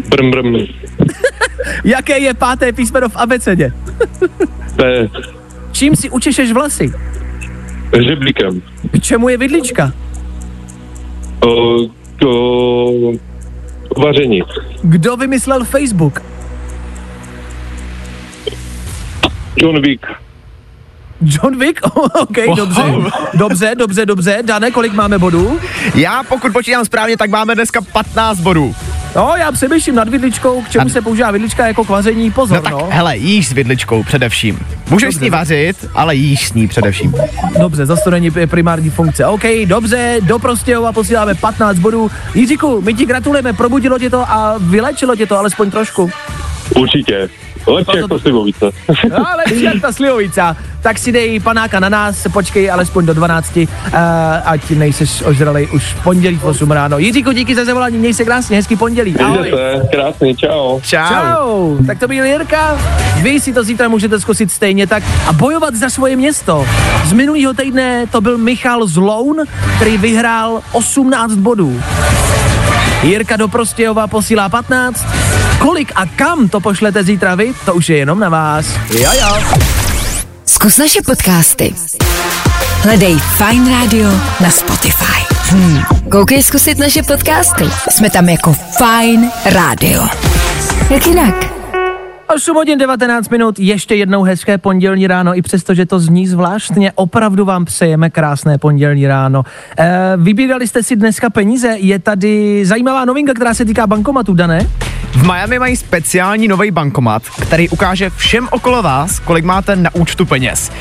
Brm, brm. (laughs) Jaké je páté písmeno v abecedě? P. Čím si učešeš vlasy? Žeblíkem. K čemu je vidlička? K, vaření. Kdo vymyslel Facebook? John Wick. John Wick? (laughs) OK, dobře. Dobře, dobře, dobře. Dane, kolik máme bodů? Já pokud počítám správně, tak máme dneska 15 bodů. No, já přemýšlím nad vidličkou, k čemu se používá vidlička jako k vaření. Pozor, No tak no. hele, jíš s vidličkou především. Můžeš s ní vařit, ale jíš s ní především. Dobře, zase to není primární funkce. OK, dobře, do Prostějova posíláme 15 bodů. Jiříku, my ti gratulujeme, probudilo tě to a vylečilo tě to alespoň trošku. Určitě. Lepší jako slivovice. (laughs) No, lepší jak ta slivovica. Tak si dej panáka na nás, počkej alespoň do 12, uh, ať nejseš ožralej už v pondělí v 8 ráno. Jiříku, díky za zavolání, měj se krásně, hezký pondělí. Mějte se, krásný, čau. Čau. Čau. Tak to byl Jirka. Vy si to zítra můžete zkusit stejně tak a bojovat za svoje město. Z minulého týdne to byl Michal Zloun, který vyhrál 18 bodů. Jirka do Prostějova posílá 15. Kolik a kam to pošlete zítra vy, to už je jenom na vás. Jo, jo. Zkus naše podcasty. Hledej Fine Radio na Spotify. Hmm. Koukej zkusit naše podcasty. Jsme tam jako Fine Radio. Jak jinak? 8 hodin 19 minut, ještě jednou hezké pondělní ráno, i přesto, že to zní zvláštně, opravdu vám přejeme krásné pondělní ráno. E, vybírali jste si dneska peníze, je tady zajímavá novinka, která se týká bankomatu, dané? V Miami mají speciální nový bankomat, který ukáže všem okolo vás, kolik máte na účtu peněz.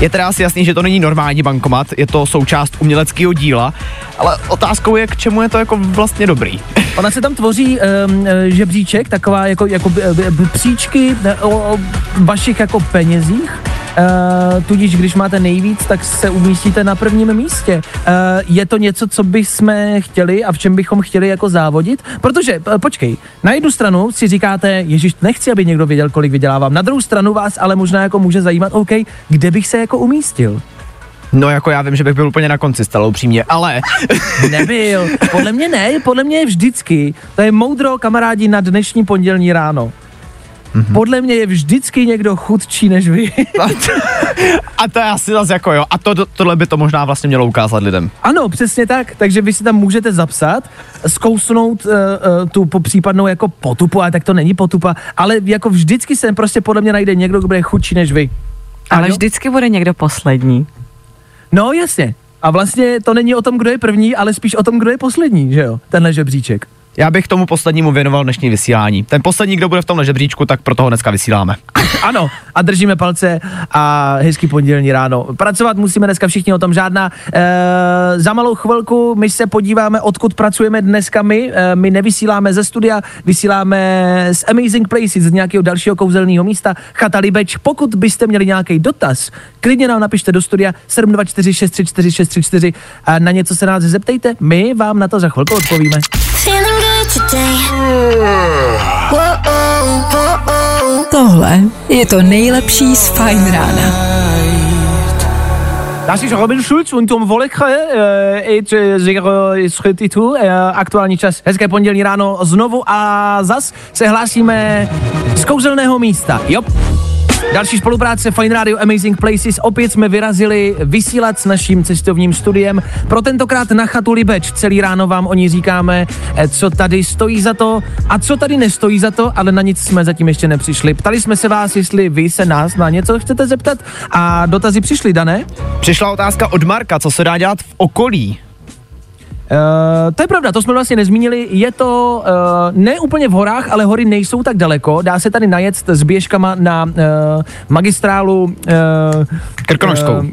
Je teda asi jasný, že to není normální bankomat, je to součást uměleckého díla, ale otázkou je, k čemu je to jako vlastně dobrý. (laughs) Ona se tam tvoří um, žebříček, taková jako, jako b, b, b, příčky e, o, o vašich jako penězích. Uh, tudíž, když máte nejvíc, tak se umístíte na prvním místě. Uh, je to něco, co bychom chtěli a v čem bychom chtěli jako závodit? Protože, uh, počkej, na jednu stranu si říkáte, Ježíš, nechci, aby někdo věděl, kolik vydělávám. Na druhou stranu vás ale možná jako může zajímat, OK, kde bych se jako umístil? No jako já vím, že bych byl úplně na konci, stalo upřímně, ale (laughs) Nebyl. Podle mě ne, podle mě je vždycky. To je moudro, kamarádi, na dnešní pondělní ráno. Mm-hmm. Podle mě je vždycky někdo chudší než vy. (laughs) a to je asi zase jako jo, a to, tohle by to možná vlastně mělo ukázat lidem. ano, přesně tak. Takže vy si tam můžete zapsat, zkousnout uh, uh, tu po případnou jako potupu, a tak to není potupa, ale jako vždycky se prostě podle mě najde někdo, kdo bude chudší než vy. Ale Ano? vždycky bude někdo poslední. No jasně. A vlastně to není o tom, kdo je první, ale spíš o tom, kdo je poslední, že jo? Tenhle žebříček. Já bych tomu poslednímu věnoval dnešní vysílání. Ten poslední, kdo bude v tomhle žebříčku, tak pro toho dneska vysíláme. (laughs) Ano, a držíme palce a hezký pondělní ráno. Pracovat musíme dneska všichni o tom žádná. E, za malou chvilku my se podíváme, odkud pracujeme dneska my. E, my nevysíláme ze studia, vysíláme z Amazing Places, z nějakého dalšího kouzelného místa, Chata Libeč. Pokud byste měli nějaký dotaz, klidně nám napište do studia 724 634 634 a na něco se nás zeptejte, my vám na to za chvilku odpovíme. Tohle je to nejlepší z Fine Rána. Das ist Robin Schulz und Tom Volekre, et zero tu, uh, aktuální čas, hezké pondělí ráno znovu a zas se hlásíme z kouzelného místa. Jo. Další spolupráce Fine Radio Amazing Places. Opět jsme vyrazili vysílat s naším cestovním studiem. Pro tentokrát na chatu Libeč. Celý ráno vám o ní říkáme, eh, co tady stojí za to a co tady nestojí za to, ale na nic jsme zatím ještě nepřišli. Ptali jsme se vás, jestli vy se nás na něco chcete zeptat a dotazy přišly, dané? Přišla otázka od Marka, co se dá dělat v okolí. Uh, to je pravda, to jsme vlastně nezmínili. Je to uh, ne úplně v horách, ale hory nejsou tak daleko. Dá se tady najet s běžkama na uh, magistrálu uh, Krkonožskou. Uh,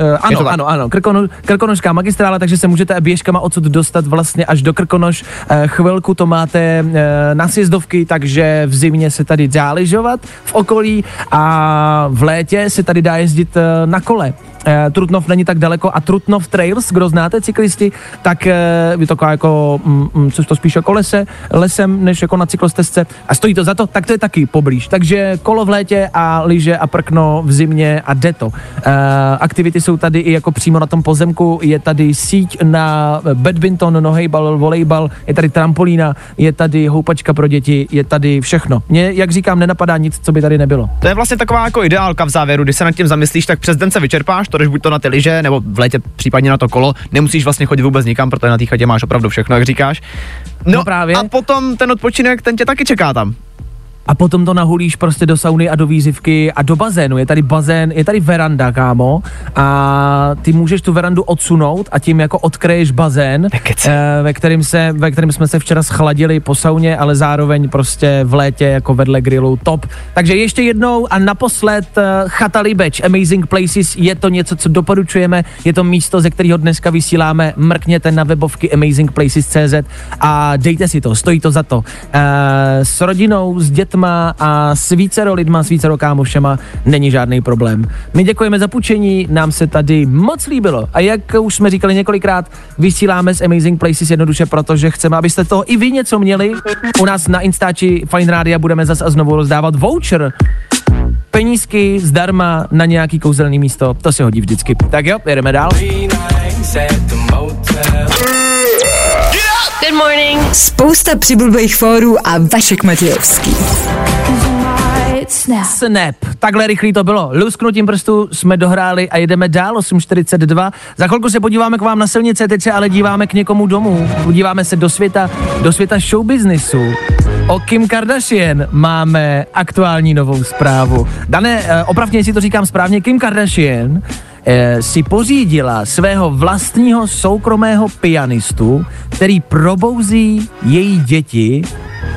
Uh, ano, ano, ano, Krkono, Krkonošská magistrála, takže se můžete běžkama odsud dostat vlastně až do Krkonoš. Uh, chvilku to máte uh, na sjezdovky, takže v zimě se tady dá lyžovat v okolí a v létě se tady dá jezdit uh, na kole. Uh, Trutnov není tak daleko a Trutnov Trails, kdo znáte cyklisti, tak uh, je to jako, mm, mm, což to spíš jako lese, lesem, než jako na cyklostezce a stojí to za to, tak to je taky poblíž. Takže kolo v létě a lyže a prkno v zimě a jde to. Uh, aktivity jsou tady i jako přímo na tom pozemku, je tady síť na badminton, nohejbal, volejbal, je tady trampolína, je tady houpačka pro děti, je tady všechno. Mně, jak říkám, nenapadá nic, co by tady nebylo. To je vlastně taková jako ideálka v závěru, když se nad tím zamyslíš, tak přes den se vyčerpáš, to jdeš buď to na ty lyže, nebo v létě případně na to kolo, nemusíš vlastně chodit vůbec nikam, protože na té chatě máš opravdu všechno, jak říkáš. No, No právě. A potom ten odpočinek, ten tě taky čeká tam. A potom to nahulíš prostě do sauny a do výzivky a do bazénu. Je tady bazén, je tady veranda, kámo. A ty můžeš tu verandu odsunout a tím jako odkryješ bazén, eh, ve, kterým se, ve kterým jsme se včera schladili po sauně, ale zároveň prostě v létě jako vedle grilu top. Takže ještě jednou a naposled eh, Chata Libeč, Amazing Places, je to něco, co doporučujeme, je to místo, ze kterého dneska vysíláme, mrkněte na webovky amazingplaces.cz a dejte si to, stojí to za to. Eh, s rodinou, s dětma a s vícero lidma, s vícero kámošema není žádný problém. My děkujeme za půjčení, nám se tady moc líbilo a jak už jsme říkali několikrát, vysíláme z Amazing Places jednoduše proto, že chceme, abyste toho i vy něco měli. U nás na Instači Fine Rádia budeme zase a znovu rozdávat voucher penízky zdarma na nějaký kouzelný místo, to se hodí vždycky. Tak jo, jedeme dál. Good morning. Spousta přibulbých fórů a Vašek Matějovský. Snap. Takhle rychlý to bylo. Lusknutím prstu jsme dohráli a jedeme dál 8.42. Za chvilku se podíváme k vám na silnice, teď se ale díváme k někomu domů. Podíváme se do světa, do světa showbiznisu. O Kim Kardashian máme aktuální novou zprávu. Dané, eh, opravdu, jestli to říkám správně, Kim Kardashian eh, si pořídila svého vlastního soukromého pianistu, který probouzí její děti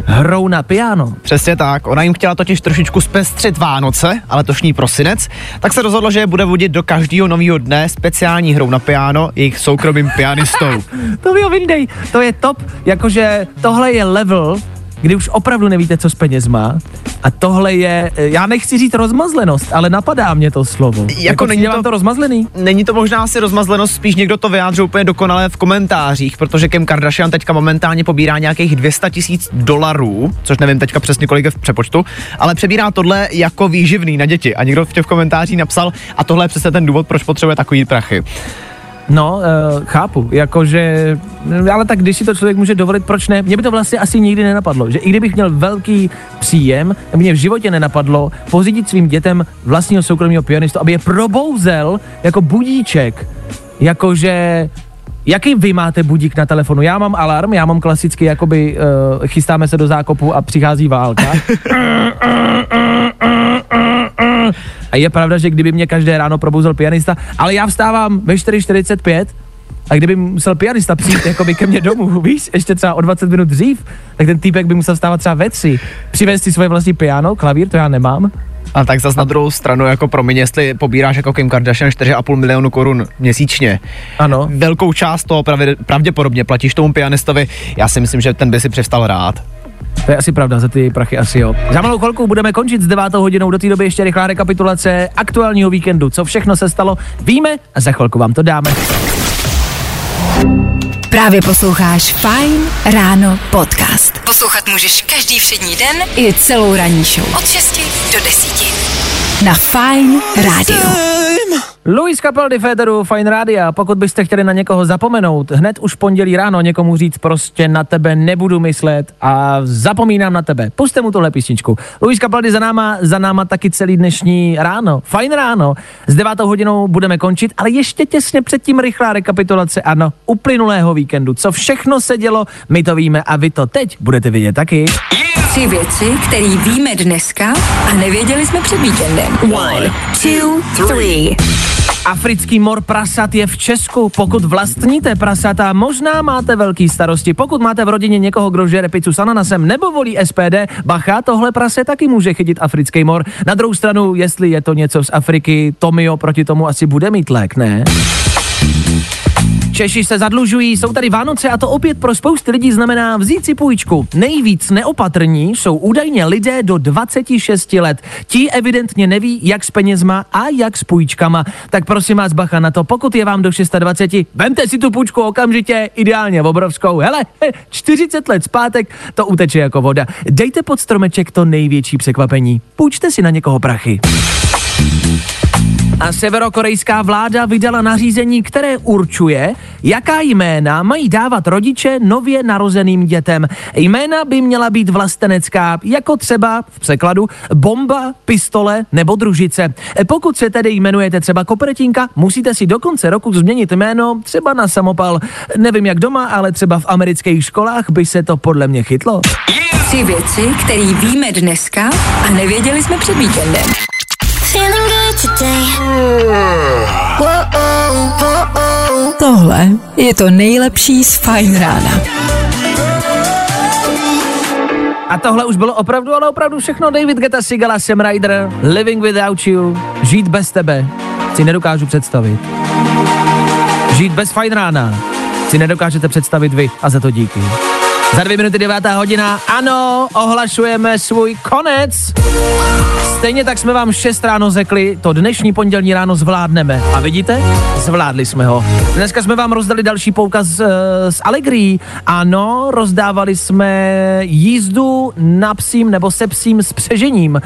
hrou na piano. Přesně tak, ona jim chtěla totiž trošičku zpestřit Vánoce a letošní prosinec, tak se rozhodlo, že je bude vodit do každého nového dne speciální hrou na piano jejich soukromým pianistou. (laughs) To mi ho vyndej, to je top, jakože tohle je level, kdy už opravdu nevíte, co s penězma a tohle je, eh, já nechci říct rozmazlenost, ale napadá mě to slovo. Jako není přijde vám to- to rozmazlený? Není to možná asi rozmazlenost, spíš někdo to vyjádřil úplně dokonale v komentářích, protože Kim Kardashian teďka momentálně pobírá nějakých 200 tisíc dolarů, což nevím teďka přesně kolik je v přepočtu, ale přebírá tohle jako výživný na děti. A někdo v těch komentářích napsal, a tohle je přesně ten důvod, proč potřebuje takový prachy. No, uh, chápu, jakože, ale tak když si to člověk může dovolit, proč ne? Mně by to vlastně asi nikdy nenapadlo, že i kdybych měl velký příjem, mě v životě nenapadlo pořídit svým dětem vlastního soukromého pianistu, aby je probouzel jako budíček, jakože Jaký vy máte budík na telefonu? Já mám alarm, já mám klasicky, jakoby uh, chystáme se do zákopu a přichází válka. (laughs) A je pravda, že kdyby mě každé ráno probouzel pianista, ale já vstávám ve 4.45 a kdyby musel pianista přijít jakoby ke mně domů, (laughs) víš, ještě třeba o 20 minut dřív, tak ten týpek by musel vstávat třeba ve tři. Přivést si svoje vlastní piano, klavír, to já nemám. A tak zas na druhou stranu, jako promiň, jestli pobíráš jako Kim Kardashian 4,5 milionu korun měsíčně, Ano. velkou část toho pravě, pravděpodobně platíš tomu pianistovi, já si myslím, že ten by si přestal rád. To je asi pravda, za ty prachy asi jo. Za malou chvilku budeme končit s devátou hodinou, do té doby ještě rychlá rekapitulace aktuálního víkendu, co všechno se stalo, víme a za chvilku vám to dáme. Právě posloucháš Fine Ráno podcast. Poslouchat můžeš každý všední den i celou ranní show. Od 6 do 10. Na Fine Radio. Luis Capaldi Federu, Fine Radio. Pokud byste chtěli na někoho zapomenout, hned už pondělí ráno někomu říct prostě na tebe nebudu myslet a zapomínám na tebe. Puste mu tuhle písničku. Luis Capaldi za náma, za náma taky celý dnešní ráno. Fajn ráno. S devátou hodinou budeme končit, ale ještě těsně předtím rychlá rekapitulace, ano, uplynulého víkendu. Co všechno se dělo, my to víme a vy to teď budete vidět taky. Tři věci, které víme dneska a nevěděli jsme před víkendem. One, two, three. Africký mor prasat je v Česku. Pokud vlastníte prasata, možná máte velký starosti. Pokud máte v rodině někoho, kdo žere pizzu s ananasem nebo volí SPD, bacha, tohle prase taky může chytit africký mor. Na druhou stranu, jestli je to něco z Afriky, Tomio proti tomu asi bude mít lék, ne? Češi se zadlužují, jsou tady Vánoce a to opět pro spousty lidí znamená vzít si půjčku. Nejvíc neopatrní jsou údajně lidé do 26 let. Ti evidentně neví, jak s penězma a jak s půjčkama. Tak prosím vás bacha na to, pokud je vám do 26, vemte si tu půjčku okamžitě, ideálně obrovskou. Hele, (laughs) 40 let zpátek, to uteče jako voda. Dejte pod stromeček to největší překvapení. Půjčte si na někoho prachy. A severokorejská vláda vydala nařízení, které určuje, jaká jména mají dávat rodiče nově narozeným dětem. Jména by měla být vlastenecká, jako třeba v překladu bomba, pistole nebo družice. Pokud se tedy jmenujete třeba Kopertinka, musíte si do konce roku změnit jméno třeba na samopal. Nevím jak doma, ale třeba v amerických školách by se to podle mě chytlo. Tři věci, které víme dneska a nevěděli jsme před víkendem. Tohle je to nejlepší z Fine Rána. A tohle už bylo opravdu, ale opravdu všechno. David Geta, Sigala, Sam Ryder, Living Without You, žít bez tebe, si nedokážu představit. Žít bez fajn rána si nedokážete představit vy a za to díky. Za dvě minuty devátá hodina, ano, ohlašujeme svůj konec. Stejně tak jsme vám 6 ráno řekli, to dnešní pondělní ráno zvládneme. A vidíte? Zvládli jsme ho. Dneska jsme vám rozdali další poukaz z, z Allegri. Ano, rozdávali jsme jízdu na psím nebo se psím s přežením. E,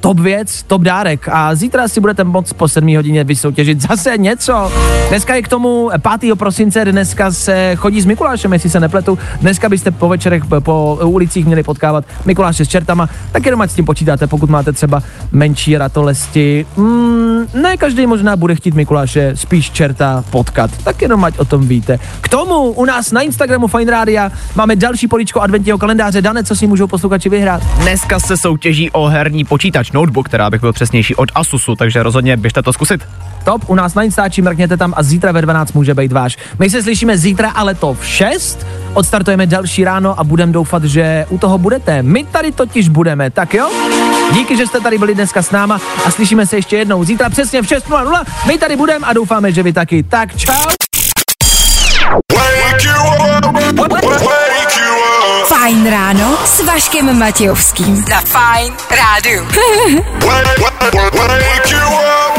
top věc, top dárek. A zítra si budete moct po 7 hodině vysoutěžit zase něco. Dneska je k tomu 5. prosince, dneska se chodí s Mikulášem, jestli se nepletu. Dneska byste po večerech po, po ulicích měli potkávat Mikuláše s čertama, tak jenom ať s tím počítáte, pokud máte třeba menší ratolesti. Mm, ne každý možná bude chtít Mikuláše spíš čerta potkat, tak jenom ať o tom víte. K tomu u nás na Instagramu Fine Rádia máme další políčko adventního kalendáře. Dane, co si můžou posluchači vyhrát? Dneska se soutěží o herní počítač, notebook, která bych byl přesnější od Asusu, takže rozhodně běžte to zkusit. Top, u nás na Instači, mrkněte tam a zítra ve 12 může být váš. My se slyšíme zítra, ale to v 6. Odstartujeme další ráno a budem doufat, že u toho budete. My tady totiž budeme, tak jo? Díky, že jste tady byli dneska s náma a slyšíme se ještě jednou. Zítra přesně v 6.00. My tady budeme a doufáme, že vy taky. Tak čau. Fajn ráno s Vaškem Matějovským. Za Fajn rádu. (laughs)